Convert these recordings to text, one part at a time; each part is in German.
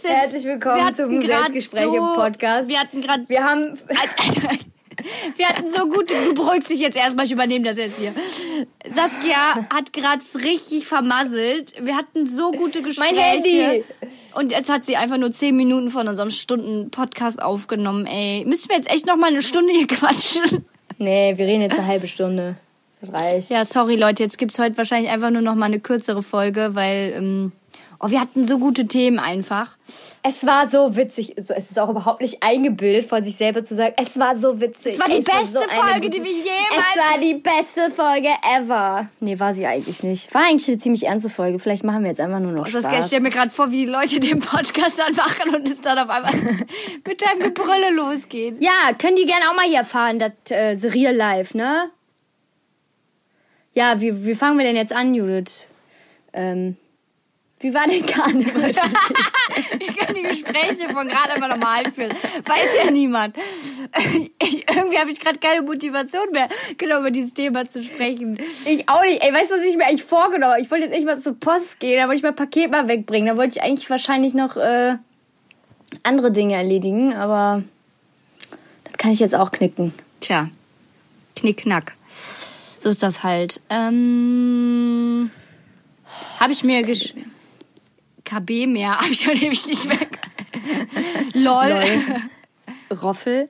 ist jetzt. Herzlich willkommen zum Selbstgespräch im Podcast. Wir hatten gerade. Wir haben. Wir hatten so gut, du beruhigst dich jetzt erstmal, ich übernehme das jetzt hier. Saskia hat gerade richtig vermasselt. Wir hatten so gute Gespräche. Handy. Und jetzt hat sie einfach nur zehn Minuten von unserem Stunden-Podcast aufgenommen, ey. Müssen wir jetzt echt noch mal eine Stunde hier quatschen? Nee, wir reden jetzt eine halbe Stunde. Reicht. Ja, sorry Leute, jetzt gibt's heute wahrscheinlich einfach nur noch mal eine kürzere Folge, weil ähm, oh, wir hatten so gute Themen einfach. Es war so witzig. So, Es ist auch überhaupt nicht eingebildet, von sich selber zu sagen, es war so witzig. Es war die beste so eine Folge, gute- die wir jemals- Es war die beste Folge ever. Nee, war sie eigentlich nicht. War eigentlich eine ziemlich ernste Folge. Vielleicht machen wir jetzt einfach nur noch Spaß. Saskia, ich stell mir gerade vor, wie die Leute den Podcast anmachen und es dann auf einmal mit deinem Gebrülle losgeht. Ja, können die gerne auch mal hier erfahren, das äh, The Real Life, ne? Ja, wie, wie fangen wir denn jetzt an, Judith? Ähm, wie war denn Karneval? Wir können die Gespräche von gerade immer normal führen. Weiß ja niemand. Ich, irgendwie habe ich gerade keine Motivation mehr, genau über dieses Thema zu sprechen. ich auch nicht. Ey, weißt du, was ich mir eigentlich vorgenommen habe? Ich wollte jetzt echt mal zur Post gehen, da wollte ich mein Paket mal wegbringen. Da wollte ich eigentlich wahrscheinlich noch äh, andere Dinge erledigen, aber das kann ich jetzt auch knicken. Tja, knickknack. So ist das halt. Ähm, habe ich mir gesch KB mehr, habe ich schon ewig nicht weg. Lol. Lol. Roffel.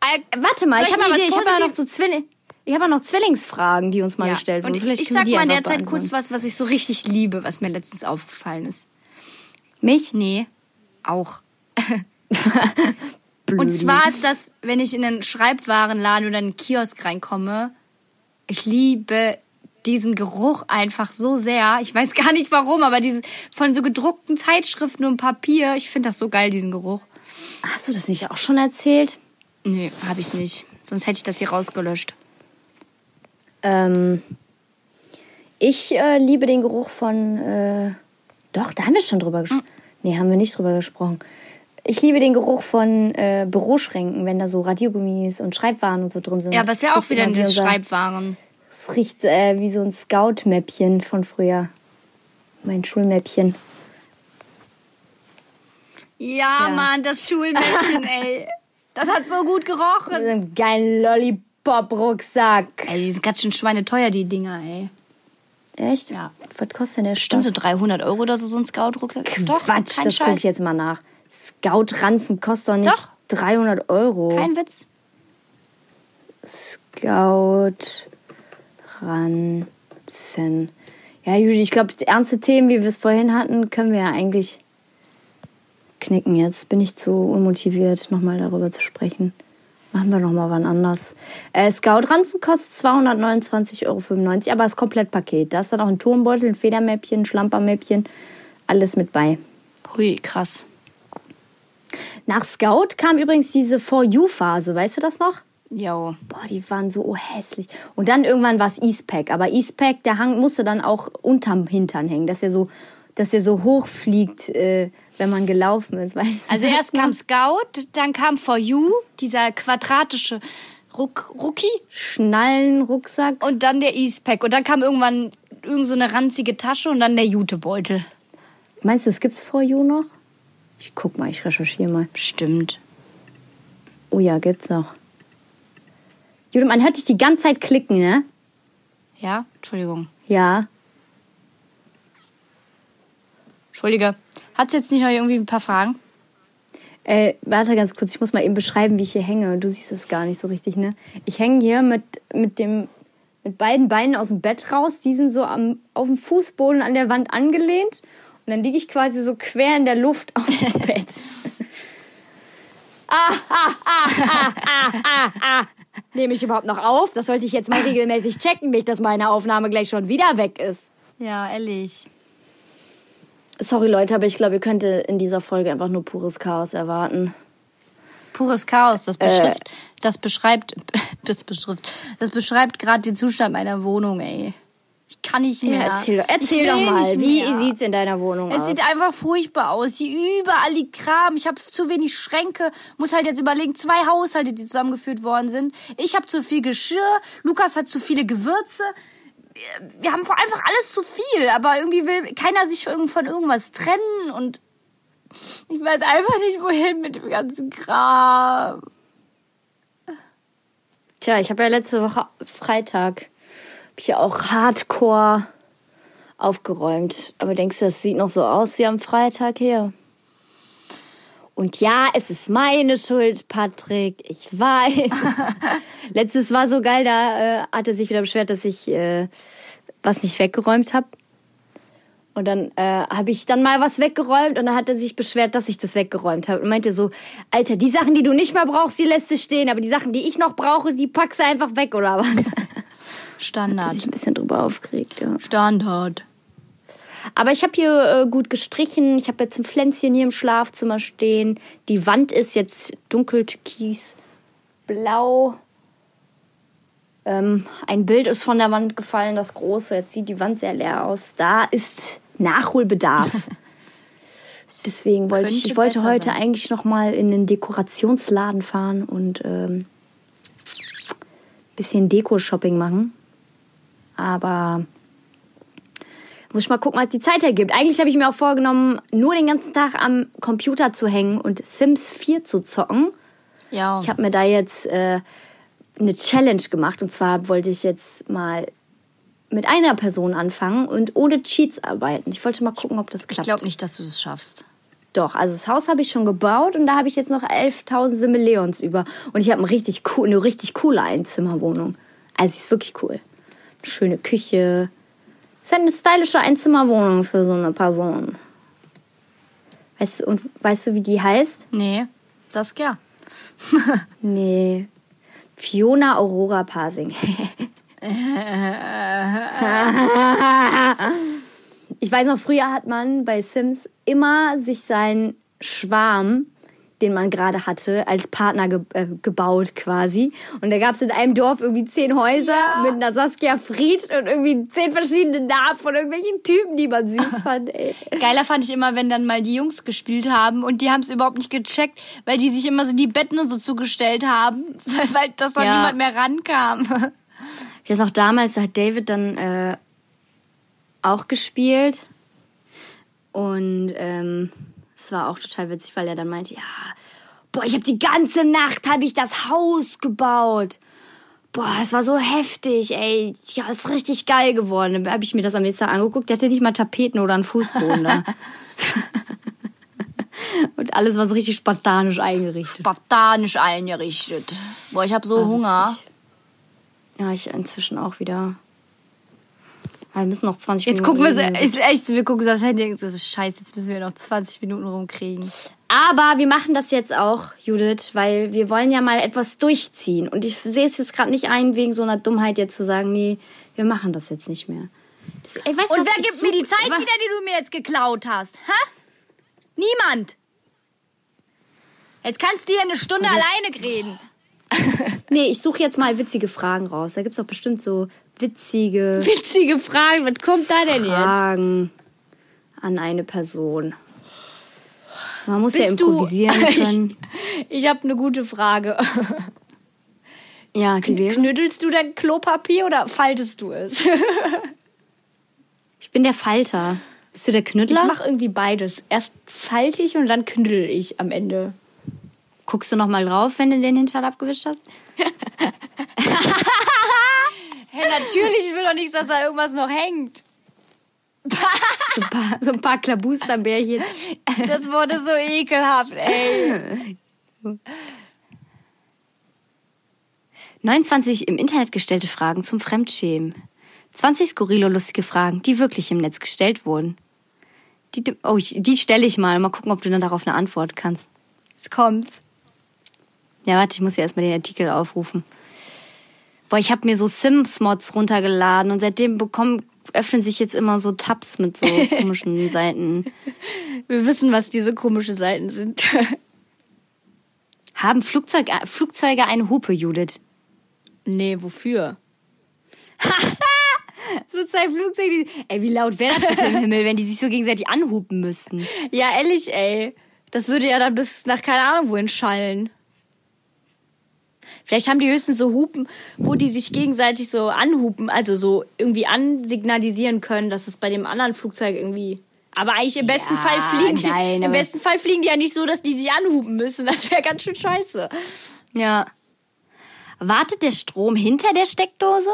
Äh, Warte mal, Soll ich ich habe mal eine Idee. was Ich habe ja noch Positiv- so Zwilling. Ich habe ja noch Zwillingsfragen, die uns mal Ja. gestellt wurden. Und Vielleicht ich sag mal in der Zeit kurz was, was ich so richtig liebe, was mir letztens aufgefallen ist. Mich? Nee, auch. Und zwar ist das, wenn ich in einen Schreibwarenladen oder einen Kiosk reinkomme, ich liebe diesen Geruch einfach so sehr. Ich weiß gar nicht warum, aber diese von so gedruckten Zeitschriften und Papier, ich finde das so geil, diesen Geruch. Hast du das nicht auch schon erzählt? Nee, habe ich nicht. Sonst hätte ich das hier rausgelöscht. Ähm, ich äh, liebe den Geruch von. Äh, doch, da haben wir schon drüber gesprochen. Nee, haben wir nicht drüber gesprochen. Ich liebe den Geruch von äh, Büroschränken, wenn da so Radiergummis und Schreibwaren und so drin sind. Ja, aber ist ja auch wieder immer in wie das Schreibwaren. Es riecht äh, wie so ein Scout-Mäppchen von früher. Mein Schulmäppchen. Ja, Ja. Mann, das Schulmädchen, ey. Das hat so gut Mit gerochen. einem geilen Lollipop-Rucksack. Ey, die sind ganz schön schweineteuer, die Dinger, ey. Echt? Ja. Was kostet denn der Bestimmt so Stoff? 300 Euro oder so, so ein Scout-Rucksack. Doch, Quatsch, kein das gucke ich jetzt mal nach. Scout-Ranzen kostet doch nicht Doch. 300 Euro. Kein Witz. Scout-Ranzen. Ja, Judy, ich glaube, ernste Themen, wie wir es vorhin hatten, können wir ja eigentlich knicken. Jetzt bin ich zu unmotiviert, nochmal darüber zu sprechen. Machen wir nochmal wann anders. Äh, Scout-Ranzen kostet 229,95 Euro, aber das Komplettpaket. Da ist dann auch ein Turnbeutel, ein Federmäppchen, ein Schlampermäppchen, alles mit bei. Hui, krass. Nach Scout kam übrigens diese For You-Phase, weißt du das noch? Jo. Boah, die waren so hässlich. Und dann irgendwann war es Eastpack. Aber Eastpack, der Hang musste dann auch unterm Hintern hängen, dass er so, dass er so hoch fliegt, äh, wenn man gelaufen ist. Also erst kam Scout, dann kam For You, dieser quadratische Ruck, Rookie Schnallen, Rucksack. und dann der Eastpack. Und dann kam irgendwann irgend so eine ranzige Tasche und dann der Jutebeutel. Meinst du, es gibt For You noch? Ich guck mal, ich recherchiere mal. Bestimmt. Oh ja, gibt's noch. Jude, man hört dich die ganze Zeit klicken, ne? Ja? Entschuldigung. Ja. Entschuldige. Hat's jetzt nicht noch irgendwie ein paar Fragen? Äh, warte ganz kurz, ich muss mal eben beschreiben, wie ich hier hänge. Du siehst es gar nicht so richtig, ne? Ich hänge hier mit, mit dem mit beiden Beinen aus dem Bett raus. Die sind so am, auf dem Fußboden an der Wand angelehnt. Und dann liege ich quasi so quer in der Luft auf dem Bett. ah, ah, ah, ah, ah, ah, ah. Nehme ich überhaupt noch auf? Das sollte ich jetzt mal regelmäßig checken, nicht, dass meine Aufnahme gleich schon wieder weg ist. Ja, ehrlich. Sorry Leute, aber ich glaube, ihr könnt in dieser Folge einfach nur pures Chaos erwarten. Pures Chaos, das beschreibt, äh, das beschreibt, das beschreibt, das beschreibt gerade den Zustand meiner Wohnung, ey. Ich kann nicht mehr. Ja, erzähl erzähl doch mal, wie sieht's in deiner Wohnung es aus? Es sieht einfach furchtbar aus. Hier überall liegt Kram. Ich habe zu wenig Schränke. Muss halt jetzt überlegen, zwei Haushalte, die zusammengeführt worden sind. Ich habe zu viel Geschirr. Lukas hat zu viele Gewürze. Wir haben einfach alles zu viel, aber irgendwie will keiner sich von irgendwas trennen und ich weiß einfach nicht, wohin mit dem ganzen Kram. Tja, ich habe ja letzte Woche Freitag habe ich ja auch Hardcore aufgeräumt. Aber denkst du, das sieht noch so aus wie am Freitag hier? Und ja, es ist meine Schuld, Patrick. Ich weiß. Letztes war so geil, da äh, hat er sich wieder beschwert, dass ich äh, was nicht weggeräumt habe. Und dann äh, habe ich dann mal was weggeräumt und dann hat er sich beschwert, dass ich das weggeräumt habe und meinte so, Alter, die Sachen, die du nicht mehr brauchst, die lässt du stehen, aber die Sachen, die ich noch brauche, die packst du einfach weg oder was? Standard. Hat sich ein bisschen drüber aufgeregt, ja. Standard. Aber ich habe hier äh, gut gestrichen. Ich habe jetzt ein Pflänzchen hier im Schlafzimmer stehen. Die Wand ist jetzt dunkel türkis, blau. Ähm, ein Bild ist von der Wand gefallen, das große. Jetzt sieht die Wand sehr leer aus. Da ist Nachholbedarf. Deswegen wollte ich, ich wollte heute sein. eigentlich noch mal in den Dekorationsladen fahren und ähm, bisschen Deko-Shopping machen. Aber muss ich mal gucken, was die Zeit ergibt. Eigentlich habe ich mir auch vorgenommen, nur den ganzen Tag am Computer zu hängen und Sims 4 zu zocken. Ja. Ich habe mir da jetzt äh, eine Challenge gemacht. Und zwar wollte ich jetzt mal mit einer Person anfangen und ohne Cheats arbeiten. Ich wollte mal gucken, ob das klappt. Ich glaube nicht, dass du das schaffst. Doch, also das Haus habe ich schon gebaut und da habe ich jetzt noch 11.000 Simoleons über. Und ich habe eine richtig, cool, eine richtig coole Einzimmerwohnung. Also, sie ist wirklich cool. Schöne Küche. Es ist halt eine stylische Einzimmerwohnung für so eine Person. Weißt du, und weißt du, wie die heißt? Nee, Saskia. nee. Fiona Aurora Parsing. ich weiß noch, früher hat man bei Sims immer sich seinen Schwarm, den man gerade hatte, als Partner ge äh, gebaut quasi. Und da gab es in einem Dorf irgendwie zehn Häuser ja. mit einer Saskia Fried und irgendwie zehn verschiedene Namen von irgendwelchen Typen, die man süß fand. Ey. Geiler fand ich immer, wenn dann mal die Jungs gespielt haben und die haben es überhaupt nicht gecheckt, weil die sich immer so die Betten und so zugestellt haben, weil, weil das dann ja. niemand mehr rankam. Ich weiß auch damals, da hat David dann äh, auch gespielt und ähm, es war auch total witzig, weil er dann meinte, ja, boah, ich habe die ganze Nacht habe ich das Haus gebaut. Boah, es war so heftig, ey. Ja, ist richtig geil geworden. Dann habe ich mir das am nächsten Tag angeguckt. Der hatte nicht mal Tapeten oder einen Fußboden da. Und alles war so richtig spartanisch eingerichtet. Spartanisch eingerichtet. Boah, ich habe so Hunger. Witzig. Ja, ich inzwischen auch wieder. Wir müssen noch 20 jetzt Minuten. Jetzt gucken wir, ist echt, wir gucken aufs Handy, das ist scheiße, jetzt müssen wir noch 20 Minuten rumkriegen. Aber wir machen das jetzt auch, Judith, weil wir wollen ja mal etwas durchziehen. Und ich sehe es jetzt gerade nicht ein, wegen so einer Dummheit jetzt zu sagen, nee, wir machen das jetzt nicht mehr. Das, ey, weißt, Und wer gibt mir die Zeit wieder, die du mir jetzt geklaut hast? Hä? Niemand. Jetzt kannst du hier eine Stunde also, alleine reden. Nee, ich suche jetzt mal witzige Fragen raus. Da gibt es doch bestimmt so witzige. Witzige Fragen. Was kommt da denn jetzt? Fragen an eine Person. Man muss Bist ja improvisieren du, können. Ich, ich habe eine gute Frage. Ja, die wäre. Knüttelst du dein Klopapier oder faltest du es? ich bin der Falter. Bist du der Knüttler? Ich mache irgendwie beides. Erst falte ich und dann knüttel ich am Ende. Guckst du noch mal drauf, wenn du den Hintern abgewischt hast? hey, natürlich, ich will doch nicht, dass da irgendwas noch hängt. so, ein paar, so ein paar Klabusterbärchen. Das wurde so ekelhaft, ey. 29 im Internet gestellte Fragen zum Fremdschämen. 20 skurrile lustige Fragen, die wirklich im Netz gestellt wurden. Die, oh, die stelle ich mal. Mal gucken, ob du dann darauf eine Antwort kannst. Jetzt kommt's. Ja, warte, ich muss ja erstmal den Artikel aufrufen. Boah, ich habe mir so Sims-Mods runtergeladen und seitdem bekomme öffnen sich jetzt immer so Tabs mit so komischen Seiten. Wir wissen, was diese komischen Seiten sind. Haben Flugzeug, Flugzeuge eine Hupe, Judith? nee, wofür? So zwei Flugzeuge, die, ey, wie laut wäre das bitte im Himmel, wenn die sich so gegenseitig anhupen müssten? Ja, ehrlich, ey. Das würde ja dann bis nach keine Ahnung wohin schallen. Vielleicht haben die höchstens so Hupen, wo die sich gegenseitig so anhupen, also so irgendwie ansignalisieren können, dass es bei dem anderen Flugzeug irgendwie. Aber eigentlich im besten Ja, Fall fliegen die, nein, im besten Fall fliegen die ja nicht so, dass die sich anhupen müssen. Das wäre ganz schön scheiße. Ja. Wartet der Strom hinter der Steckdose?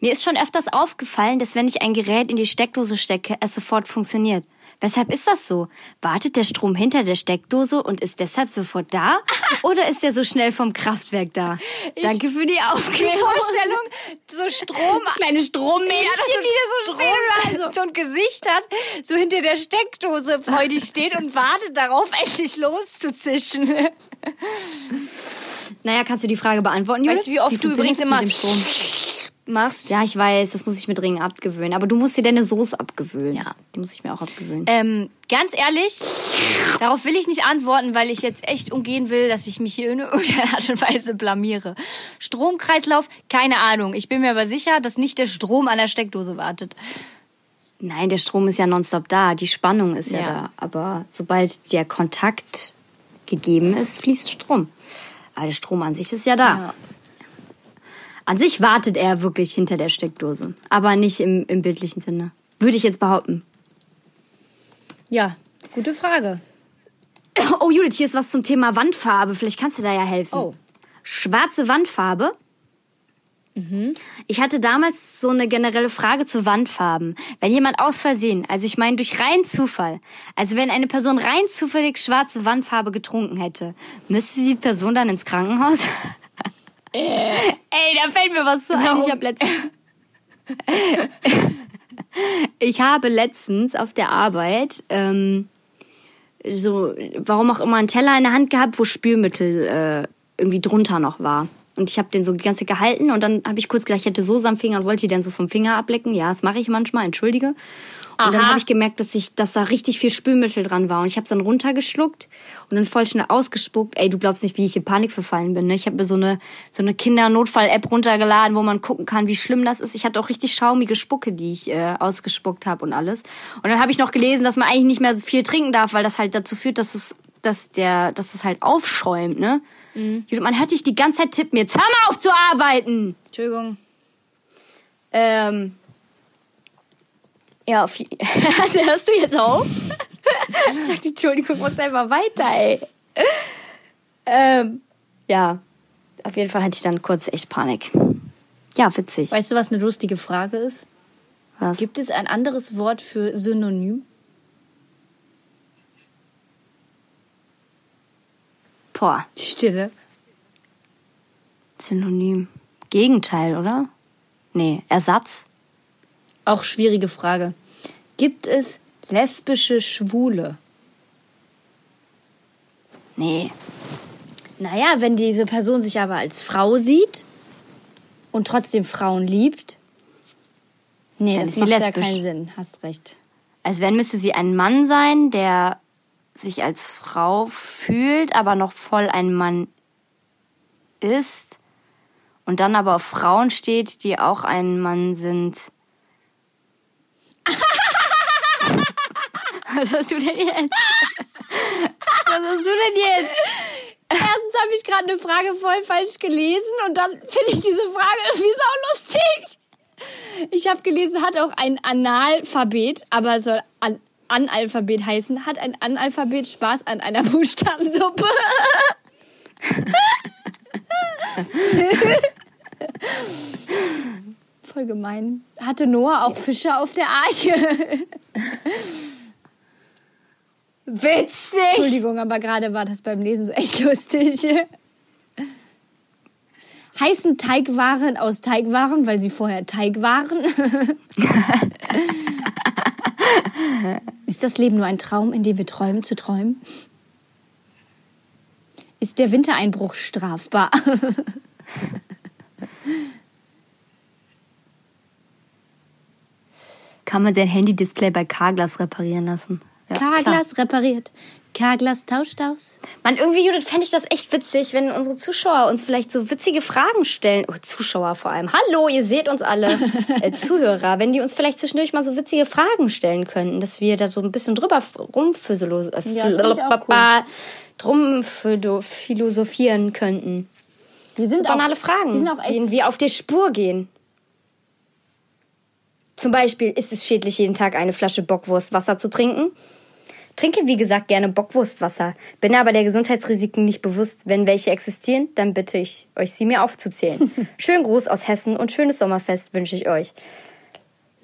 Mir ist schon öfters aufgefallen, dass wenn ich ein Gerät in die Steckdose stecke, es sofort funktioniert. Weshalb ist das so? Wartet der Strom hinter der Steckdose und ist deshalb sofort da? Oder ist er so schnell vom Kraftwerk da? Danke für die Aufklärung. Vorstellung, so Strom. Kleine Strommädchen, Ja, dass die da so so Strom bleiben. so ein Gesicht hat, so hinter der Steckdose freudig steht und wartet darauf, endlich loszuzischen. Naja, kannst du die Frage beantworten, Judith? Weißt du, wie oft du funktioniert's übrigens immer? Machst? Ja, ich weiß, das muss ich mir dringend abgewöhnen. Aber du musst dir deine Soße abgewöhnen. Ja. Die muss ich mir auch abgewöhnen. Ähm, ganz ehrlich, darauf will ich nicht antworten, weil ich jetzt echt umgehen will, dass ich mich hier in irgendeiner Art und Weise blamiere. Stromkreislauf, keine Ahnung. Ich bin mir aber sicher, dass nicht der Strom an der Steckdose wartet. Nein, der Strom ist ja nonstop da. Die Spannung ist ja, Ja. da. Aber sobald der Kontakt gegeben ist, fließt Strom. Aber der Strom an sich ist ja da. Ja. An sich wartet er wirklich hinter der Steckdose. Aber nicht im, im bildlichen Sinne. Würde ich jetzt behaupten. Ja, gute Frage. Oh, Judith, hier ist was zum Thema Wandfarbe. Vielleicht kannst du da ja helfen. Oh. Schwarze Wandfarbe. Ich hatte damals so eine generelle Frage zu Wandfarben. Wenn jemand aus Versehen, also ich meine durch reinen Zufall, also wenn eine Person rein zufällig schwarze Wandfarbe getrunken hätte, müsste die Person dann ins Krankenhaus? Ey, da fällt mir was zu ein. Ich habe letztens, ich habe letztens auf der Arbeit ähm, so, warum auch immer, einen Teller in der Hand gehabt, wo Spülmittel äh, irgendwie drunter noch war. Und ich habe den so die ganze Zeit gehalten und dann habe ich kurz gedacht, ich hätte Soße am Finger und wollte die dann so vom Finger ablecken. Ja, das mache ich manchmal, entschuldige. Und dann Aha. habe ich gemerkt, dass ich, dass da richtig viel Spülmittel dran war. Und ich habe es dann runtergeschluckt und dann voll schnell ausgespuckt. Ey, du glaubst nicht, wie ich in Panik verfallen bin. Ne? Ich habe mir so eine, so eine Kindernotfall-App runtergeladen, wo man gucken kann, wie schlimm das ist. Ich hatte auch richtig schaumige Spucke, die ich äh, ausgespuckt habe und alles. Und dann habe ich noch gelesen, dass man eigentlich nicht mehr so viel trinken darf, weil das halt dazu führt, dass es, dass der, dass es halt aufschäumt, ne? Judith, Man hört dich die ganze Zeit tippen. Jetzt hör mal auf zu arbeiten! Entschuldigung. Ähm. Ja, auf, hörst du jetzt auf? Sagt, Entschuldigung, mach einfach weiter, ey. Ähm, ja. Auf jeden Fall hatte ich dann kurz echt Panik. Ja, witzig. Weißt du, was eine lustige Frage ist? Was? Gibt es ein anderes Wort für Synonym? Boah, Stille. Synonym. Gegenteil, oder? Nee, Ersatz. Auch schwierige Frage. Gibt es lesbische Schwule? Nee. Naja, wenn diese Person sich aber als Frau sieht und trotzdem Frauen liebt. Nee, Dann das macht ja lesbisch. keinen Sinn. Hast recht. Als wenn müsste sie ein Mann sein, der sich als Frau fühlt, aber noch voll ein Mann ist und dann aber auf Frauen steht, die auch ein Mann sind. Was hast du denn jetzt? Was hast du denn jetzt? Erstens habe ich gerade eine Frage voll falsch gelesen und dann finde ich diese Frage irgendwie saulustig. Ich habe gelesen, hat auch ein Analphabet, aber soll an Analphabet heißen. Hat ein Analphabet Spaß an einer Buchstabensuppe? Voll gemein. Hatte Noah auch Fische auf der Arche? Witzig! Entschuldigung, aber gerade war das beim Lesen so echt lustig. Heißen Teigwaren aus Teigwaren, weil sie vorher Teig waren? Ist das Leben nur ein Traum, in dem wir träumen zu träumen? Ist der Wintereinbruch strafbar? kann man sein Handy-Display bei Carglass reparieren lassen. Ja, Carglass repariert. Carglass tauscht aus. Man, irgendwie, Judith, fände ich das echt witzig, wenn unsere Zuschauer uns vielleicht so witzige Fragen stellen. Oh, Zuschauer vor allem. Hallo, ihr seht uns alle. äh, Zuhörer, wenn die uns vielleicht zwischendurch mal so witzige Fragen stellen könnten, dass wir da so ein bisschen drüber rumphilosophieren äh, ja, cool. philosophieren könnten. Die sind so banale auch, Fragen, sind auch denen wir auf der Spur gehen. Zum Beispiel, ist es schädlich, jeden Tag eine Flasche Bockwurstwasser zu trinken? Trinke, wie gesagt, gerne Bockwurstwasser, bin aber der Gesundheitsrisiken nicht bewusst. Wenn welche existieren, dann bitte ich euch, sie mir aufzuzählen. Schönen Gruß aus Hessen und schönes Sommerfest wünsche ich euch.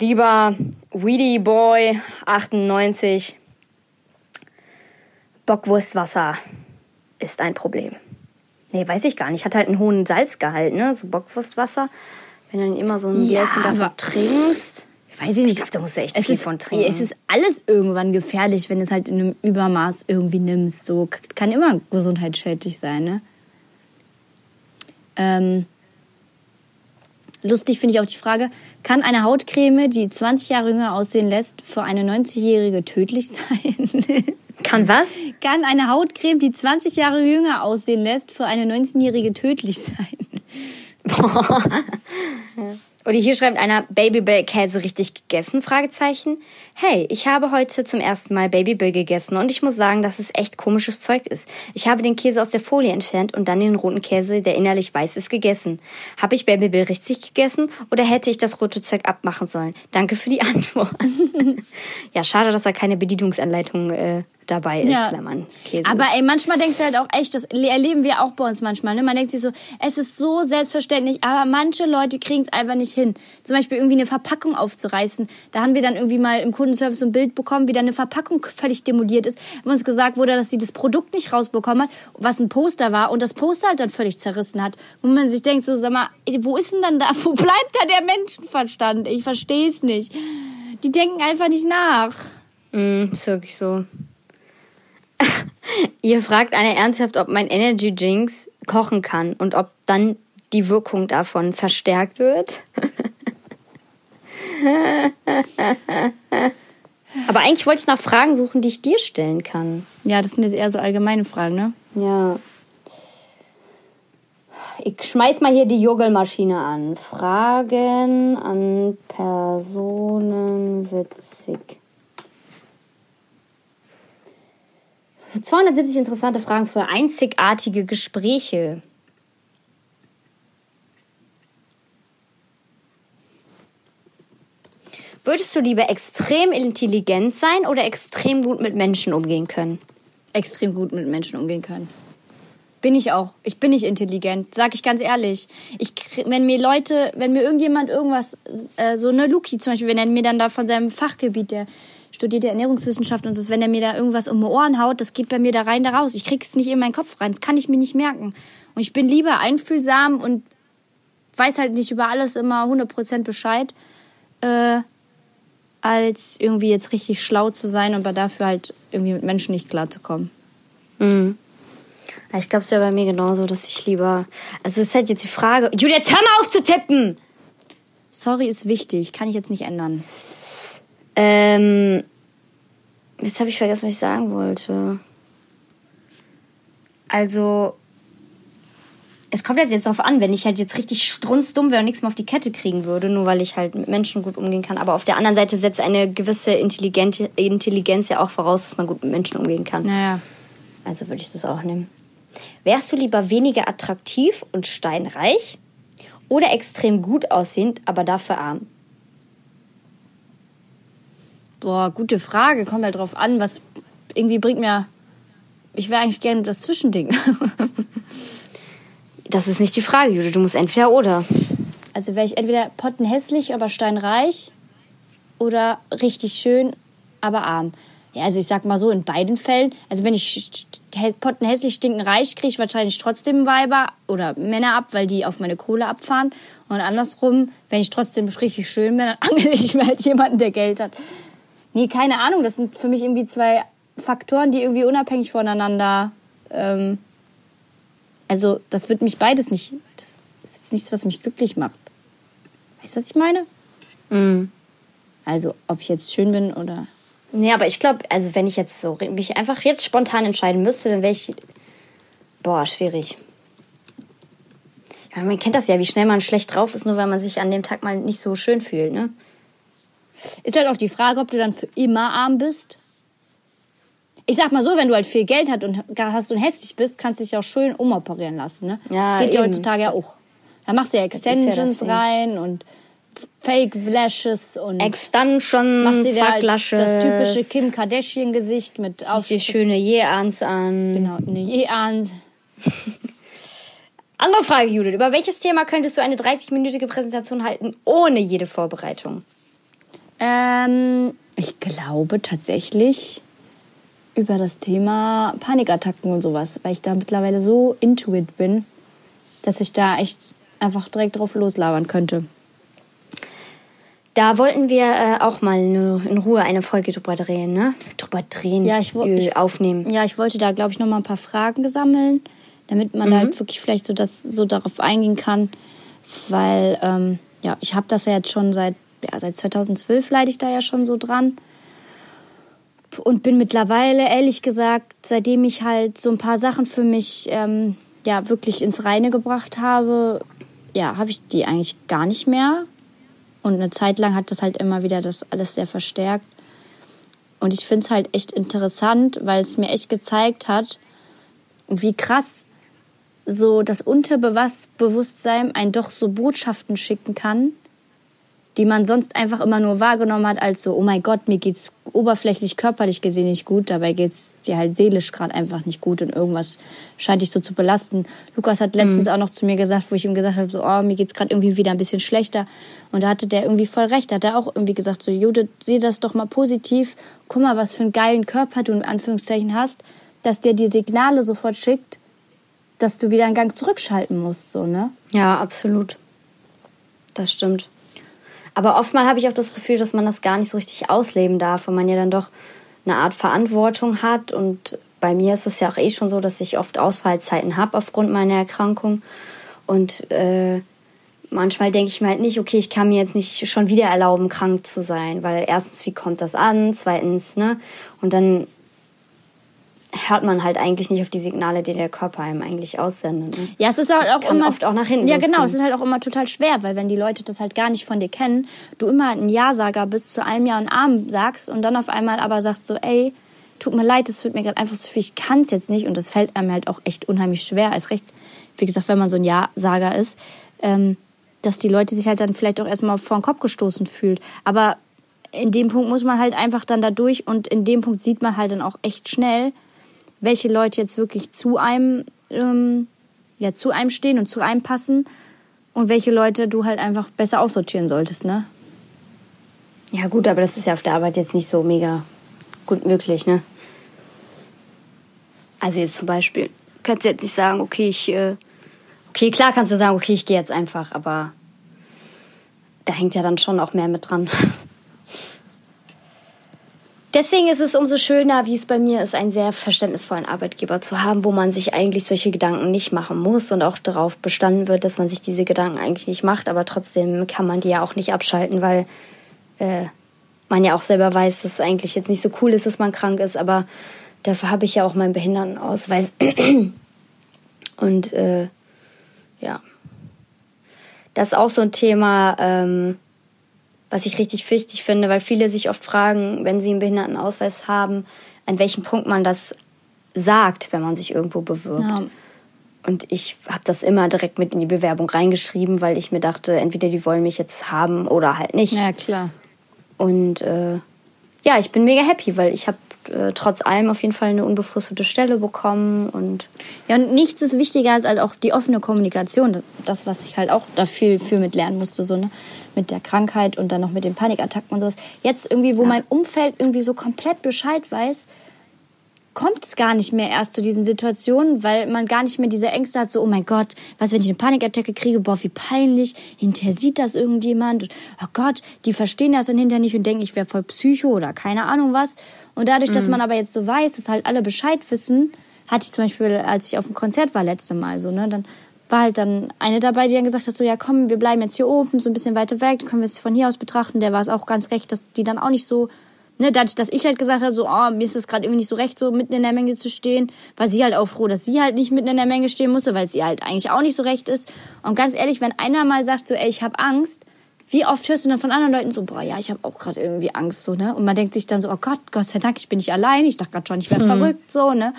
Lieber Weedy Boy 98, Bockwurstwasser ist ein Problem. Nee, weiß ich gar nicht. Hat halt einen hohen Salzgehalt, ne? So Bockwurstwasser. Wenn du dann immer so ein ja, Gläschen davon trinkst. Weiß ich nicht. Ich glaube, da musst du echt es viel ist, von trinken. Es ist alles irgendwann gefährlich, wenn du es halt in einem Übermaß irgendwie nimmst. So kann immer gesundheitsschädlich sein, ne? Ähm, lustig finde ich auch die Frage, kann eine Hautcreme, die 20 Jahre jünger aussehen lässt, für eine 90-Jährige tödlich sein? Kann was? Kann eine Hautcreme, die 20 Jahre jünger aussehen lässt, für eine 19-Jährige tödlich sein? Boah. Oder hier schreibt einer Babybell-Käse richtig gegessen? Fragezeichen. Hey, ich habe heute zum ersten Mal Babybell gegessen und ich muss sagen, dass es echt komisches Zeug ist. Ich habe den Käse aus der Folie entfernt und dann den roten Käse, der innerlich weiß ist, gegessen. Habe ich Babybell richtig gegessen oder hätte ich das rote Zeug abmachen sollen? Danke für die Antwort. ja, schade, dass da keine Bedienungsanleitung äh, dabei ist, ja. wenn man Käse Aber ey, manchmal denkst du halt auch echt, das erleben wir auch bei uns manchmal. Ne? Man denkt sich so, es ist so selbstverständlich, aber manche Leute kriegen es einfach nicht hin. Zum Beispiel irgendwie eine Verpackung aufzureißen. Da haben wir dann irgendwie mal im Kundenservice so ein Bild bekommen, wie dann eine Verpackung völlig demoliert ist. Wo uns gesagt wurde, dass sie das Produkt nicht rausbekommen hat, was ein Poster war und das Poster halt dann völlig zerrissen hat. Und man sich denkt so, sag mal, wo ist denn dann da, wo bleibt da der Menschenverstand? Ich verstehe es nicht. Die denken einfach nicht nach. Mm, ist wirklich so. Ihr fragt eine ernsthaft, ob mein Energy Drinks kochen kann und ob dann die Wirkung davon verstärkt wird. Aber eigentlich wollte ich nach Fragen suchen, die ich dir stellen kann. Ja, das sind jetzt eher so allgemeine Fragen, ne? Ja. Ich schmeiß mal hier die Joggelmaschine an. Fragen an Personen witzig. 270 interessante Fragen für einzigartige Gespräche. Würdest du lieber extrem intelligent sein oder extrem gut mit Menschen umgehen können? Extrem gut mit Menschen umgehen können. Bin ich auch. Ich bin nicht intelligent, sag ich ganz ehrlich. Ich, wenn mir Leute, wenn mir irgendjemand irgendwas, äh, so eine Luki zum Beispiel, wenn er mir dann da von seinem Fachgebiet, der studierte Ernährungswissenschaft und so, wenn er mir da irgendwas um die Ohren haut, das geht bei mir da rein, da raus. Ich krieg's nicht in meinen Kopf rein. Das kann ich mir nicht merken. Und ich bin lieber einfühlsam und weiß halt nicht über alles immer 100% Bescheid, äh, als irgendwie jetzt richtig schlau zu sein und dafür halt irgendwie mit Menschen nicht klarzukommen. Mhm. Ich glaube, es wäre bei mir genauso, dass ich lieber. Also, es ist halt jetzt die Frage. Julia, jetzt hör mal auf zu tippen! Sorry ist wichtig, kann ich jetzt nicht ändern. Ähm, jetzt habe ich vergessen, was ich sagen wollte. Also, es kommt jetzt, jetzt darauf an, wenn ich halt jetzt richtig strunzdumm wäre und nichts mehr auf die Kette kriegen würde, nur weil ich halt mit Menschen gut umgehen kann. Aber auf der anderen Seite setzt eine gewisse Intelligenz, Intelligenz ja auch voraus, dass man gut mit Menschen umgehen kann. Naja. Also würde ich das auch nehmen. Wärst du lieber weniger attraktiv und steinreich oder extrem gut aussehend, aber dafür arm? Boah, gute Frage. Kommt halt drauf an, was irgendwie bringt mir. Ich wäre eigentlich gerne das Zwischending. das ist nicht die Frage, Jude. Du musst entweder oder. Also wäre ich entweder pottenhässlich, aber steinreich oder richtig schön, aber arm. Ja, also ich sag mal so, in beiden Fällen, also wenn ich pottenhässlich stinken reich kriege ich wahrscheinlich trotzdem Weiber oder Männer ab, weil die auf meine Kohle abfahren. Und andersrum, wenn ich trotzdem richtig schön bin, dann angel ich mir halt jemanden, der Geld hat. Nee, keine Ahnung. Das sind für mich irgendwie zwei Faktoren, die irgendwie unabhängig voneinander. Ähm, also, das wird mich beides nicht. Das ist jetzt nichts, was mich glücklich macht. Weißt du, was ich meine? Mhm. Also, ob ich jetzt schön bin oder. Nee, aber ich glaube, also wenn ich jetzt so mich einfach jetzt spontan entscheiden müsste, dann wäre ich. Boah, schwierig. Ja, man kennt das ja, wie schnell man schlecht drauf ist, nur weil man sich an dem Tag mal nicht so schön fühlt, ne? Ist halt auch die Frage, ob du dann für immer arm bist. Ich sag mal so, wenn du halt viel Geld hast und, hast und hässlich bist, kannst du dich auch schön umoperieren lassen, ne? Ja, das geht ja heutzutage ja auch. Da machst du ja ja Extensions Ding. rein und Fake Lashes und Extensions, machst dir da halt das typische Kim Kardashian-Gesicht mit Auf die schöne Je-Ans an. Genau, eine Je-Ans. Andere Frage, Judith. Über welches Thema könntest du eine 30-minütige Präsentation halten, ohne jede Vorbereitung? Ähm, ich glaube tatsächlich über das Thema Panikattacken und sowas, weil ich da mittlerweile so into it bin, dass ich da echt einfach direkt drauf loslabern könnte. Da wollten wir äh, auch mal ne, in Ruhe eine Folge drüber drehen, ne? Drüber drehen, Ja, ich ich- aufnehmen. Ja, ich wollte da, glaube ich, noch mal ein paar Fragen sammeln, damit man da halt wirklich vielleicht so, das, so darauf eingehen kann. Weil, ähm, ja, ich habe das ja jetzt schon seit, ja, seit 2012 leide ich da ja schon so dran. Und bin mittlerweile, ehrlich gesagt, seitdem ich halt so ein paar Sachen für mich, ähm, ja, wirklich ins Reine gebracht habe, ja, habe ich die eigentlich gar nicht mehr. Und eine Zeit lang hat das halt immer wieder das alles sehr verstärkt. Und ich finde es halt echt interessant, weil es mir echt gezeigt hat, wie krass so das Unterbewusstsein einen doch so Botschaften schicken kann, die man sonst einfach immer nur wahrgenommen hat als so, oh mein Gott, mir geht's oberflächlich körperlich gesehen nicht gut, dabei geht's dir halt seelisch gerade einfach nicht gut und irgendwas scheint dich so zu belasten. Lukas hat letztens auch noch zu mir gesagt, wo ich ihm gesagt habe, so, oh, mir geht's gerade irgendwie wieder ein bisschen schlechter. Und da hatte der irgendwie voll recht. Da hat er auch irgendwie gesagt, so, Judith, sieh das doch mal positiv. Guck mal, was für einen geilen Körper du in Anführungszeichen hast, dass der die Signale sofort schickt, dass du wieder einen Gang zurückschalten musst, so, ne? Ja, absolut. Das stimmt. Aber oftmal habe ich auch das Gefühl, dass man das gar nicht so richtig ausleben darf, weil man ja dann doch eine Art Verantwortung hat. Und bei mir ist es ja auch eh schon so, dass ich oft Ausfallzeiten habe aufgrund meiner Erkrankung. Und äh, manchmal denke ich mir halt nicht, okay, ich kann mir jetzt nicht schon wieder erlauben, krank zu sein, weil erstens, wie kommt das an? Zweitens, ne? Und dann hört man halt eigentlich nicht auf die Signale, die der Körper einem eigentlich aussendet. Ne? Ja, es ist halt Das auch immer oft auch nach hinten Ja, genau, losgehen. es ist halt auch immer total schwer, weil wenn die Leute das halt gar nicht von dir kennen, du immer ein Ja-Sager bist, zu einem Ja und Arm sagst und dann auf einmal aber sagst so, ey, tut mir leid, das wird mir gerade einfach zu viel, ich kann es jetzt nicht und das fällt einem halt auch echt unheimlich schwer, als recht, wie gesagt, wenn man so ein Ja-Sager ist, ähm, dass die Leute sich halt dann vielleicht auch erstmal vor den Kopf gestoßen fühlt. Aber in dem Punkt muss man halt einfach dann da durch und in dem Punkt sieht man halt dann auch echt schnell, welche Leute jetzt wirklich zu einem, ähm, ja, zu einem stehen und zu einem passen und welche Leute du halt einfach besser aussortieren solltest, ne? Ja, gut, aber das ist ja auf der Arbeit jetzt nicht so mega gut möglich, ne? Also jetzt zum Beispiel, kannst du jetzt nicht sagen, okay, ich, äh, okay, klar kannst du sagen, okay, ich gehe jetzt einfach, aber da hängt ja dann schon auch mehr mit dran. Deswegen ist es umso schöner, wie es bei mir ist, einen sehr verständnisvollen Arbeitgeber zu haben, wo man sich eigentlich solche Gedanken nicht machen muss und auch darauf bestanden wird, dass man sich diese Gedanken eigentlich nicht macht, aber trotzdem kann man die ja auch nicht abschalten, weil äh, man ja auch selber weiß, dass es eigentlich jetzt nicht so cool ist, dass man krank ist, aber dafür habe ich ja auch meinen Behindertenausweis. Und äh, ja, das ist auch so ein Thema, ähm, was ich richtig wichtig finde, weil viele sich oft fragen, wenn sie einen Behindertenausweis haben, an welchem Punkt man das sagt, wenn man sich irgendwo bewirbt. Ja. Und ich habe das immer direkt mit in die Bewerbung reingeschrieben, weil ich mir dachte, entweder die wollen mich jetzt haben oder halt nicht. Ja, klar. Und äh, ja, ich bin mega happy, weil ich habe äh, trotz allem auf jeden Fall eine unbefristete Stelle bekommen und Ja, und nichts ist wichtiger als halt auch die offene Kommunikation. Das, was ich halt auch da viel für mit lernen musste, so, ne? Mit der Krankheit und dann noch mit den Panikattacken und sowas. Jetzt irgendwie, wo mein Umfeld irgendwie so komplett Bescheid weiß, kommt es gar nicht mehr erst zu diesen Situationen, weil man gar nicht mehr diese Ängste hat, so, oh mein Gott, was, wenn ich eine Panikattacke kriege, boah, wie peinlich, hinterher sieht das irgendjemand, und, oh Gott, die verstehen das dann hinterher nicht und denken, ich wäre voll Psycho oder keine Ahnung was. Und dadurch, dass man aber jetzt so weiß, dass halt alle Bescheid wissen, hatte ich zum Beispiel, als ich auf dem Konzert war letzte Mal, so, ne, dann war halt dann eine dabei, die dann gesagt hat, so ja komm, wir bleiben jetzt hier oben, so ein bisschen weiter weg, können wir es von hier aus betrachten. Der war es auch ganz recht, dass die dann auch nicht so, ne, dadurch, dass ich halt gesagt habe, so, oh, mir ist das gerade irgendwie nicht so recht, so mitten in der Menge zu stehen, war sie halt auch froh, dass sie halt nicht mitten in der Menge stehen musste, weil es ihr halt eigentlich auch nicht so recht ist. Und ganz ehrlich, wenn einer mal sagt, so, ey, ich habe Angst, wie oft hörst du dann von anderen Leuten so, boah, ja, ich habe auch gerade irgendwie Angst, so, ne? Und man denkt sich dann so, oh Gott, Gott sei Dank, ich bin nicht allein, ich dachte gerade schon, ich wäre mhm. verrückt, so, ne?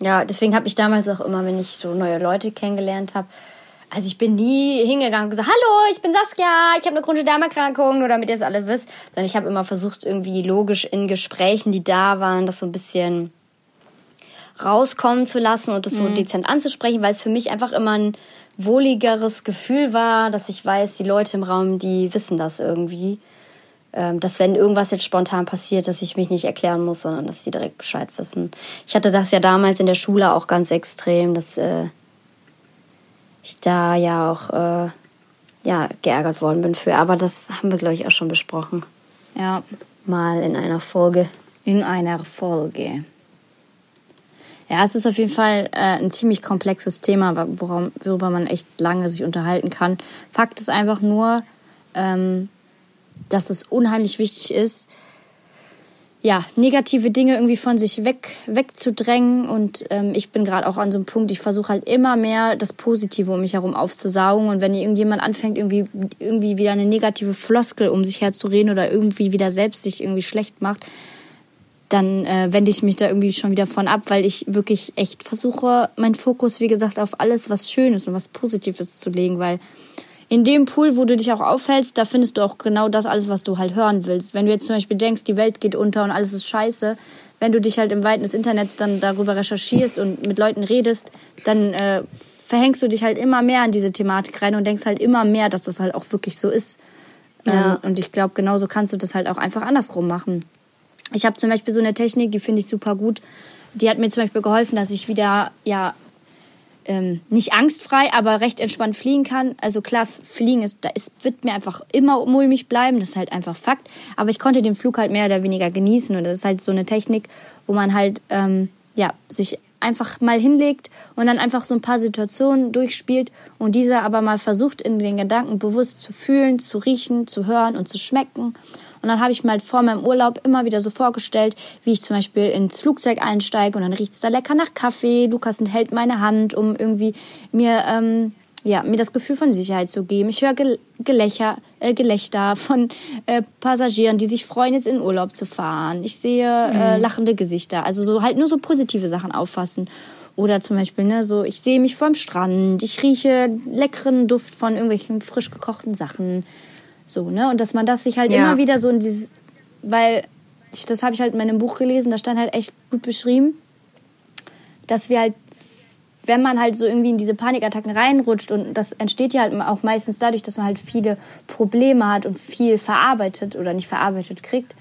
Ja, deswegen habe ich damals auch immer, wenn ich so neue Leute kennengelernt habe, also ich bin nie hingegangen und gesagt, hallo, ich bin Saskia, ich habe eine chronische Darmerkrankung, nur damit ihr es alle wisst. Sondern ich habe immer versucht, irgendwie logisch in Gesprächen, die da waren, das so ein bisschen rauskommen zu lassen und das so mhm. dezent anzusprechen, weil es für mich einfach immer ein wohligeres Gefühl war, dass ich weiß, die Leute im Raum, die wissen das irgendwie. Ähm, dass wenn irgendwas jetzt spontan passiert, dass ich mich nicht erklären muss, sondern dass die direkt Bescheid wissen. Ich hatte das ja damals in der Schule auch ganz extrem, dass äh, ich da ja auch äh, ja, geärgert worden bin für. Aber das haben wir, glaube ich, auch schon besprochen. Ja. Mal in einer Folge. In einer Folge. Ja, es ist auf jeden Fall äh, ein ziemlich komplexes Thema, worum, worüber man echt lange sich unterhalten kann. Fakt ist einfach nur, ähm, dass es unheimlich wichtig ist, ja, negative Dinge irgendwie von sich weg, wegzudrängen. Und ähm, ich bin gerade auch an so einem Punkt, ich versuche halt immer mehr das Positive um mich herum aufzusaugen. Und wenn irgendjemand anfängt, irgendwie, irgendwie wieder eine negative Floskel um sich herzureden oder irgendwie wieder selbst sich irgendwie schlecht macht, dann äh, wende ich mich da irgendwie schon wieder von ab, weil ich wirklich echt versuche, meinen Fokus, wie gesagt, auf alles, was Schönes und was Positives zu legen, weil in dem Pool, wo du dich auch aufhältst, da findest du auch genau das alles, was du halt hören willst. Wenn du jetzt zum Beispiel denkst, die Welt geht unter und alles ist scheiße, wenn du dich halt im Weiten des Internets dann darüber recherchierst und mit Leuten redest, dann äh, verhängst du dich halt immer mehr an diese Thematik rein und denkst halt immer mehr, dass das halt auch wirklich so ist. Ja. Ähm, und ich glaube, genauso kannst du das halt auch einfach andersrum machen. Ich habe zum Beispiel so eine Technik, die finde ich super gut. Die hat mir zum Beispiel geholfen, dass ich wieder ja ähm, nicht angstfrei, aber recht entspannt fliegen kann. Also klar, fliegen ist, da ist, wird mir einfach immer mulmig bleiben, das ist halt einfach Fakt. Aber ich konnte den Flug halt mehr oder weniger genießen und das ist halt so eine Technik, wo man halt ähm, ja sich einfach mal hinlegt und dann einfach so ein paar Situationen durchspielt und diese aber mal versucht in den Gedanken bewusst zu fühlen, zu riechen, zu hören und zu schmecken und dann habe ich mir halt vor meinem Urlaub immer wieder so vorgestellt, wie ich zum Beispiel ins Flugzeug einsteige und dann riecht es da lecker nach Kaffee. Lukas hält meine Hand, um irgendwie mir, ähm, ja, mir das Gefühl von Sicherheit zu geben. Ich höre Gelächter, äh, Gelächter von äh, Passagieren, die sich freuen, jetzt in Urlaub zu fahren. Ich sehe äh, mhm. lachende Gesichter. Also so halt nur so positive Sachen auffassen. Oder zum Beispiel, ne, so, ich sehe mich vorm Strand, ich rieche leckeren Duft von irgendwelchen frisch gekochten Sachen. So, ne? Und dass man das sich halt ja. immer wieder so in dieses, weil ich, das habe ich halt in meinem Buch gelesen, da stand halt echt gut beschrieben, dass wir halt, wenn man halt so irgendwie in diese Panikattacken reinrutscht und das entsteht ja halt auch meistens dadurch, dass man halt viele Probleme hat und viel verarbeitet oder nicht verarbeitet kriegt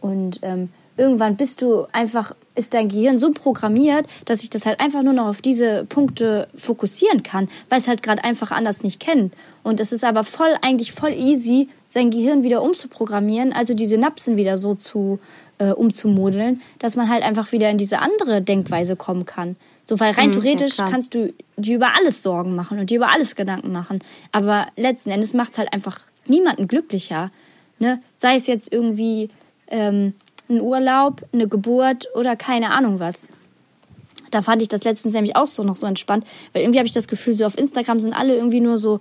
und ähm, irgendwann bist du einfach, ist dein Gehirn so programmiert, dass ich das halt einfach nur noch auf diese Punkte fokussieren kann, weil es halt gerade einfach anders nicht kennt. Und es ist aber voll, eigentlich voll easy, sein Gehirn wieder umzuprogrammieren, also die Synapsen wieder so zu äh, umzumodeln, dass man halt einfach wieder in diese andere Denkweise kommen kann. So, weil rein mhm, theoretisch ja, kannst du dir über alles Sorgen machen und dir über alles Gedanken machen. Aber letzten Endes macht es halt einfach niemanden glücklicher. Ne? Sei es jetzt irgendwie ähm, ein Urlaub, eine Geburt oder keine Ahnung was. Da fand ich das letztens nämlich auch so noch so entspannt, weil irgendwie habe ich das Gefühl, so auf Instagram sind alle irgendwie nur so,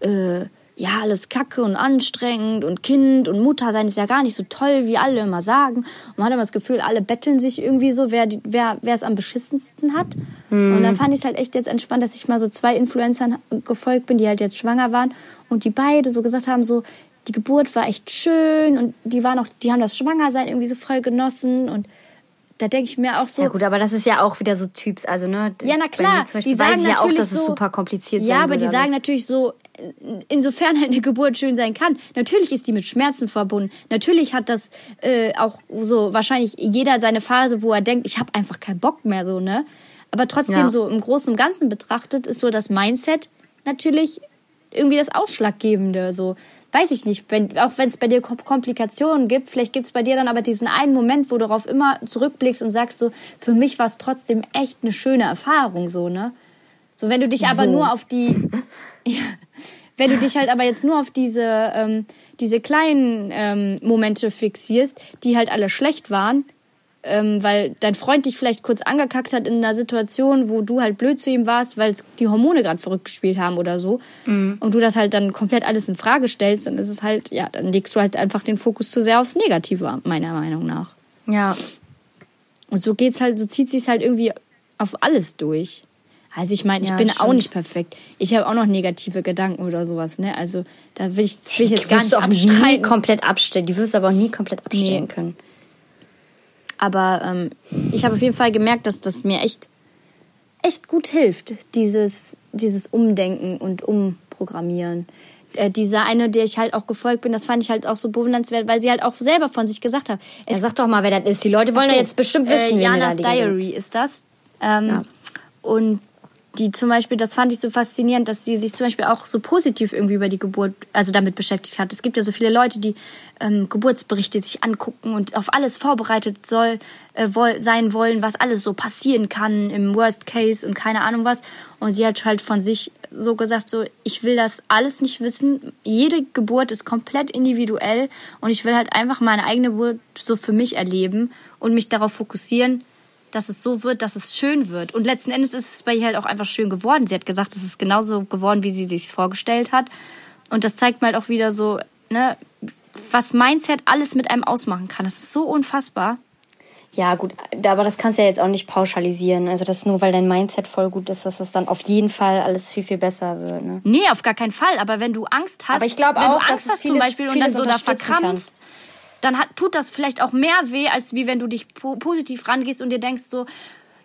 äh, ja, alles kacke und anstrengend und Kind und Mutter sein ist ja gar nicht so toll, wie alle immer sagen. Und man hat immer das Gefühl, alle betteln sich irgendwie so, wer, wer, wer es am beschissensten hat. Mhm. Und dann fand ich es halt echt jetzt entspannt, dass ich mal so zwei Influencern gefolgt bin, die halt jetzt schwanger waren und die beide so gesagt haben, so, die Geburt war echt schön und die waren auch, die haben das Schwangersein irgendwie so voll genossen und da denke ich mir auch so. Ja gut, aber das ist ja auch wieder so Typs, also ne. Ja, na klar. Beispiel die sagen weiß ich ja auch, dass so, es super kompliziert Ja, aber die sagen natürlich so, insofern eine Geburt schön sein kann. Natürlich ist die mit Schmerzen verbunden. Natürlich hat das äh, auch so wahrscheinlich jeder seine Phase, wo er denkt, ich habe einfach keinen Bock mehr so ne. Aber trotzdem ja. so im Großen und Ganzen betrachtet ist so das Mindset natürlich irgendwie das Ausschlaggebende so weiß ich nicht, wenn, auch wenn es bei dir Komplikationen gibt, vielleicht gibt es bei dir dann aber diesen einen Moment, wo du darauf immer zurückblickst und sagst so, für mich war es trotzdem echt eine schöne Erfahrung, so, ne? So, wenn du dich aber So. nur auf die, ja, wenn du dich halt aber jetzt nur auf diese, ähm, diese kleinen ähm, Momente fixierst, die halt alle schlecht waren, ähm, weil dein Freund dich vielleicht kurz angekackt hat in einer Situation, wo du halt blöd zu ihm warst, weil die Hormone gerade verrückt gespielt haben oder so, Mhm. und du das halt dann komplett alles in Frage stellst, dann ist es halt, ja, dann legst du halt einfach den Fokus zu sehr aufs Negative, meiner Meinung nach. Ja. Und so geht's halt, so zieht sich's halt irgendwie auf alles durch. Also ich meine, ich Ja, bin das auch stimmt. nicht perfekt. Ich habe auch noch negative Gedanken oder sowas, ne? Also da will ich, will ich jetzt gar nicht abstreiten. komplett abstellen. Die wirst du aber auch nie komplett abstellen Nee. können. Aber ähm, ich habe auf jeden Fall gemerkt, dass das mir echt, echt gut hilft, dieses, dieses Umdenken und Umprogrammieren. Äh, diese eine, der ich halt auch gefolgt bin, das fand ich halt auch so bewundernswert, weil sie halt auch selber von sich gesagt hat. Ja, sag doch mal, wer das ist. Die Leute wollen Ach ja so, jetzt bestimmt wissen, äh, wir da Janas. Diary ist das. Ähm, Ja. Und die zum Beispiel, das fand ich so faszinierend, dass sie sich zum Beispiel auch so positiv irgendwie über die Geburt, also damit beschäftigt hat. Es gibt ja so viele Leute, die ähm, Geburtsberichte sich angucken und auf alles vorbereitet soll, äh, woll, sein wollen, was alles so passieren kann im Worst Case und keine Ahnung was. Und sie hat halt von sich so gesagt, so, ich will das alles nicht wissen. Jede Geburt ist komplett individuell und ich will halt einfach meine eigene Geburt so für mich erleben und mich darauf fokussieren, dass es so wird, dass es schön wird. Und letzten Endes ist es bei ihr halt auch einfach schön geworden. Sie hat gesagt, es ist genauso geworden, wie sie sich vorgestellt hat. Und das zeigt mir halt auch wieder so, ne, was Mindset alles mit einem ausmachen kann. Das ist so unfassbar. Ja, gut, aber das kannst du ja jetzt auch nicht pauschalisieren. Also, das nur weil dein Mindset voll gut ist, dass das dann auf jeden Fall alles viel, viel besser wird. Ne? Nee, auf gar keinen Fall. Aber wenn du Angst hast, Aber ich glaub wenn auch, du dass Angst es hast zum vieles- Beispiel und dann so da verkrampfst, dann hat, tut das vielleicht auch mehr weh, als wie wenn du dich po positiv rangehst und dir denkst so,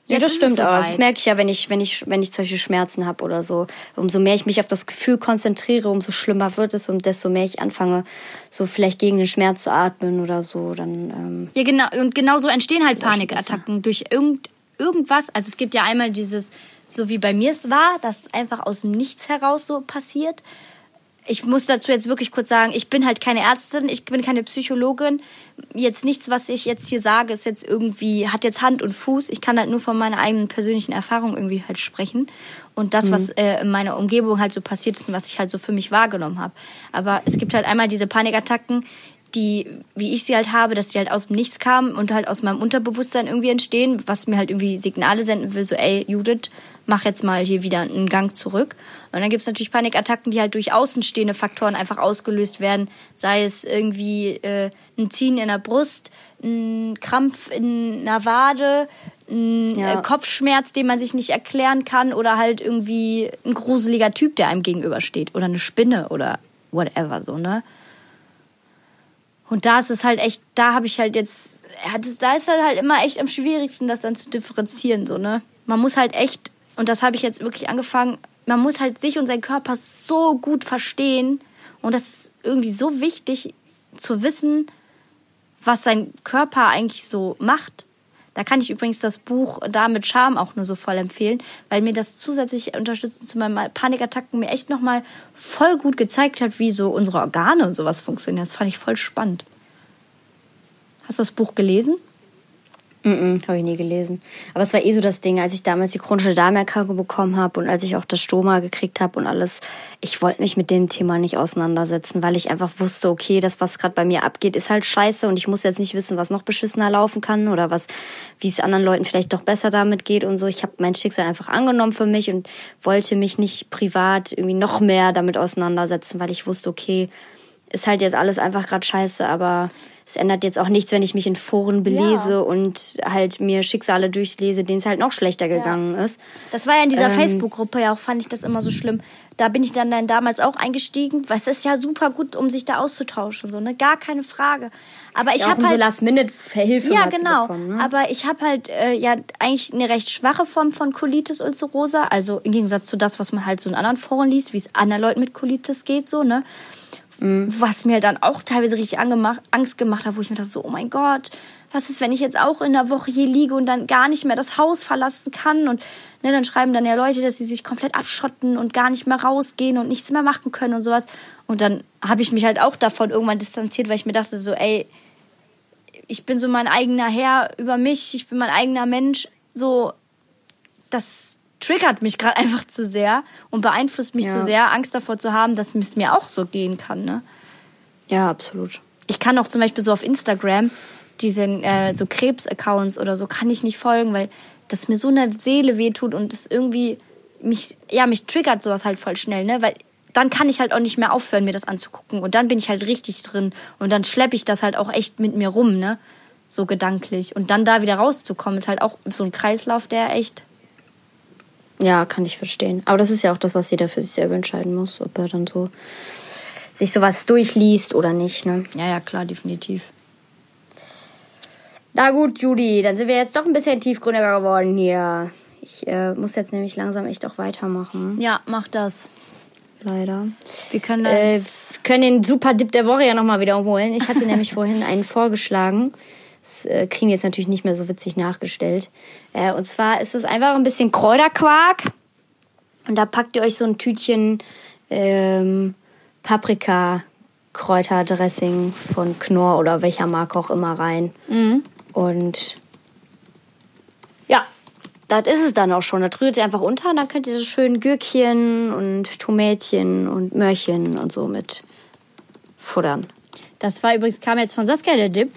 Ja, das stimmt auch. soweit. Das merke ich ja, wenn ich, wenn ich, wenn ich solche Schmerzen habe oder so. Umso mehr ich mich auf das Gefühl konzentriere, umso schlimmer wird es und desto mehr ich anfange, so vielleicht gegen den Schmerz zu atmen oder so, dann, ähm, Ja, genau. Und genau so entstehen halt Panikattacken durch irgend, irgendwas. Also es gibt ja einmal dieses, so wie bei mir es war, dass es einfach aus dem Nichts heraus so passiert. Ich muss dazu jetzt wirklich kurz sagen, ich bin halt keine Ärztin, ich bin keine Psychologin. Jetzt nichts, was ich jetzt hier sage, ist jetzt irgendwie, hat jetzt Hand und Fuß. Ich kann halt nur von meiner eigenen persönlichen Erfahrung irgendwie halt sprechen. Und das, was äh, in meiner Umgebung halt so passiert ist und was ich halt so für mich wahrgenommen habe. Aber es gibt halt einmal diese Panikattacken, die, wie ich sie halt habe, dass die halt aus dem Nichts kamen und halt aus meinem Unterbewusstsein irgendwie entstehen, was mir halt irgendwie Signale senden will, so, ey, Judith, mach jetzt mal hier wieder einen Gang zurück. Und dann gibt's natürlich Panikattacken, die halt durch außenstehende Faktoren einfach ausgelöst werden, sei es irgendwie äh, ein Ziehen in der Brust, ein Krampf in einer Wade, ein Ja. äh, Kopfschmerz, den man sich nicht erklären kann oder halt irgendwie ein gruseliger Typ, der einem gegenübersteht oder eine Spinne oder whatever so, ne? Und da ist es halt echt, da habe ich halt jetzt, da ist halt, halt immer echt am schwierigsten, das dann zu differenzieren, so, ne? Man muss halt echt, und das habe ich jetzt wirklich angefangen, man muss halt sich und seinen Körper so gut verstehen. Und das ist irgendwie so wichtig zu wissen, was sein Körper eigentlich so macht. Da kann ich übrigens das Buch Da mit Charme auch nur so voll empfehlen, weil mir das zusätzlich unterstützend zu meinen Panikattacken mir echt nochmal voll gut gezeigt hat, wie so unsere Organe und sowas funktionieren. Das fand ich voll spannend. Hast du das Buch gelesen? Mm habe ich nie gelesen. Aber es war eh so das Ding, als ich damals die chronische Darmerkrankung bekommen habe und als ich auch das Stoma gekriegt habe und alles, ich wollte mich mit dem Thema nicht auseinandersetzen, weil ich einfach wusste, okay, das, was gerade bei mir abgeht, ist halt scheiße und ich muss jetzt nicht wissen, was noch beschissener laufen kann oder was, wie es anderen Leuten vielleicht doch besser damit geht und so. Ich habe mein Schicksal einfach angenommen für mich und wollte mich nicht privat irgendwie noch mehr damit auseinandersetzen, weil ich wusste, okay, ist halt jetzt alles einfach gerade scheiße, aber es ändert jetzt auch nichts, wenn ich mich in Foren belese Ja. und halt mir Schicksale durchlese, denen es halt noch schlechter gegangen ist. Das war ja in dieser Ähm. Facebook-Gruppe ja auch, fand ich das immer so schlimm. Da bin ich dann, dann damals auch eingestiegen, weil es ist ja super gut, um sich da auszutauschen, so, ne? Gar keine Frage. Aber ich ja, habe um so halt. Last-Minute-Hilfe Ja, genau. bekommen. Ne? Aber ich habe halt äh, ja eigentlich eine recht schwache Form von Colitis ulcerosa. Also im Gegensatz zu das, was man halt so in anderen Foren liest, wie es anderen Leuten mit Colitis geht, so, ne? Was mir dann auch teilweise richtig angemacht, Angst gemacht hat, wo ich mir dachte, so, oh mein Gott, was ist, wenn ich jetzt auch in der Woche hier liege und dann gar nicht mehr das Haus verlassen kann? Und ne, dann schreiben dann ja Leute, dass sie sich komplett abschotten und gar nicht mehr rausgehen und nichts mehr machen können und sowas. Und dann habe ich mich halt auch davon irgendwann distanziert, weil ich mir dachte, so, ey, ich bin so mein eigener Herr über mich, ich bin mein eigener Mensch, so, das triggert mich gerade einfach zu sehr und beeinflusst mich Ja. zu sehr, Angst davor zu haben, dass es mir auch so gehen kann, ne? Ja, absolut. Ich kann auch zum Beispiel so auf Instagram diesen äh, so Krebs-Accounts oder so kann ich nicht folgen, weil das mir so in der Seele wehtut und das irgendwie mich, ja, mich triggert sowas halt voll schnell, ne? Weil dann kann ich halt auch nicht mehr aufhören, mir das anzugucken. Und dann bin ich halt richtig drin. Und dann schleppe ich das halt auch echt mit mir rum, ne? So gedanklich. Und dann da wieder rauszukommen, ist halt auch so ein Kreislauf, der echt. Ja, kann ich verstehen. Aber das ist ja auch das, was jeder für sich selber entscheiden muss, ob er dann so sich sowas durchliest oder nicht, ne? Ja, ja, klar, definitiv. Na gut, Judy, dann sind wir jetzt doch ein bisschen tiefgründiger geworden hier. Ich äh, muss jetzt nämlich langsam echt auch weitermachen, Ja, mach das. leider. Wir können Äh, das. können den Super Dip der Woche ja nochmal wiederholen. Ich hatte nämlich vorhin einen vorgeschlagen. Das äh, kriegen jetzt natürlich nicht mehr so witzig nachgestellt. Äh, und zwar ist es einfach ein bisschen Kräuterquark. Und da packt ihr euch so ein Tütchen ähm, Paprika-Kräuterdressing von Knorr oder welcher Marke auch immer rein. Und ja, das ist es dann auch schon. Das rührt ihr einfach unter und dann könnt ihr das schön Gürkchen und Tomätchen und Möhrchen und so mit futtern. Das war übrigens, kam jetzt von Saskia der Dip.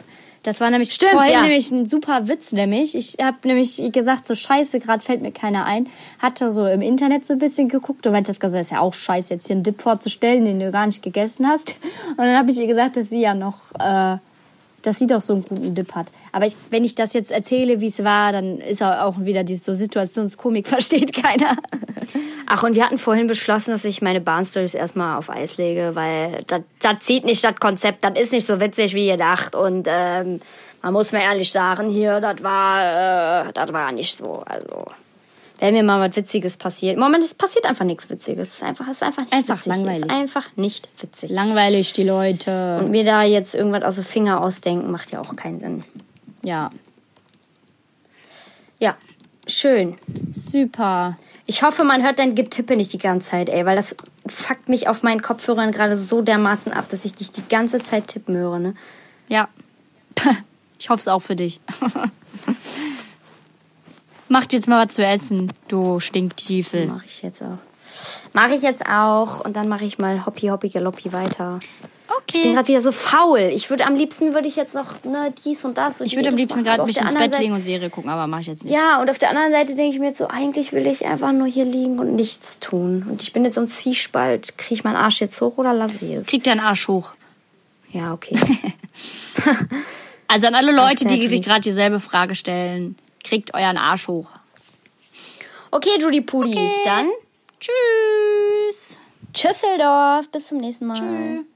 Das war nämlich Stimmt, vorhin ja. nämlich ein super Witz, nämlich. Ich habe nämlich gesagt, so scheiße, gerade fällt mir keiner ein. Hatte so im Internet so ein bisschen geguckt und meinte, das ist ja auch scheiße, jetzt hier einen Dip vorzustellen, den du gar nicht gegessen hast. Und dann habe ich ihr gesagt, dass sie ja noch, äh, dass sie doch so einen guten Dip hat. Aber ich, wenn ich das jetzt erzähle, wie es war, dann ist auch wieder diese so Situationskomik, versteht keiner. Ach, und wir hatten vorhin beschlossen, dass ich meine Bahnstories erstmal auf Eis lege, weil das zieht nicht das Konzept, das ist nicht so witzig wie ihr dacht. Und ähm, man muss mir ehrlich sagen, hier, das war, äh, das war nicht so. Also, wenn mir mal was Witziges passiert. Im Moment, es passiert einfach nichts Witziges. Es ist einfach, es ist einfach nicht Einfach witzig. Es langweilig. ist einfach nicht witzig. Langweilig, die Leute. Und mir da jetzt irgendwas aus den Finger ausdenken, macht ja auch keinen Sinn. Ja, Ja, schön. super. Ich hoffe, man hört dein Getippe nicht die ganze Zeit, ey, weil das fuckt mich auf meinen Kopfhörern gerade so dermaßen ab, dass ich dich die ganze Zeit tippen höre, ne? Ja. Ich hoffe es auch für dich. Mach jetzt mal was zu essen, du Stinktiefel. Mache ich jetzt auch. Mache ich jetzt auch und dann mache ich mal Hoppi Hoppi Galoppi weiter. Ich bin Okay. gerade wieder so faul. Ich würde am liebsten würde ich jetzt noch ne, dies und das und Ich würde am liebsten gerade auf der ins Bett Seite- legen und Serie gucken, aber mache ich jetzt nicht. Ja, und auf der anderen Seite denke ich mir jetzt so, eigentlich will ich einfach nur hier liegen und nichts tun. Und ich bin jetzt so ein Ziespalt. Kriege ich meinen Arsch jetzt hoch oder lasse ich es? Krieg deinen Arsch hoch. Ja, okay. Also an alle Leute, die sich gerade dieselbe Frage stellen, kriegt euren Arsch hoch. Okay, Judy Pudi. Dann Tschüss. Tschüsseldorf. Bis zum nächsten Mal. Tschüss.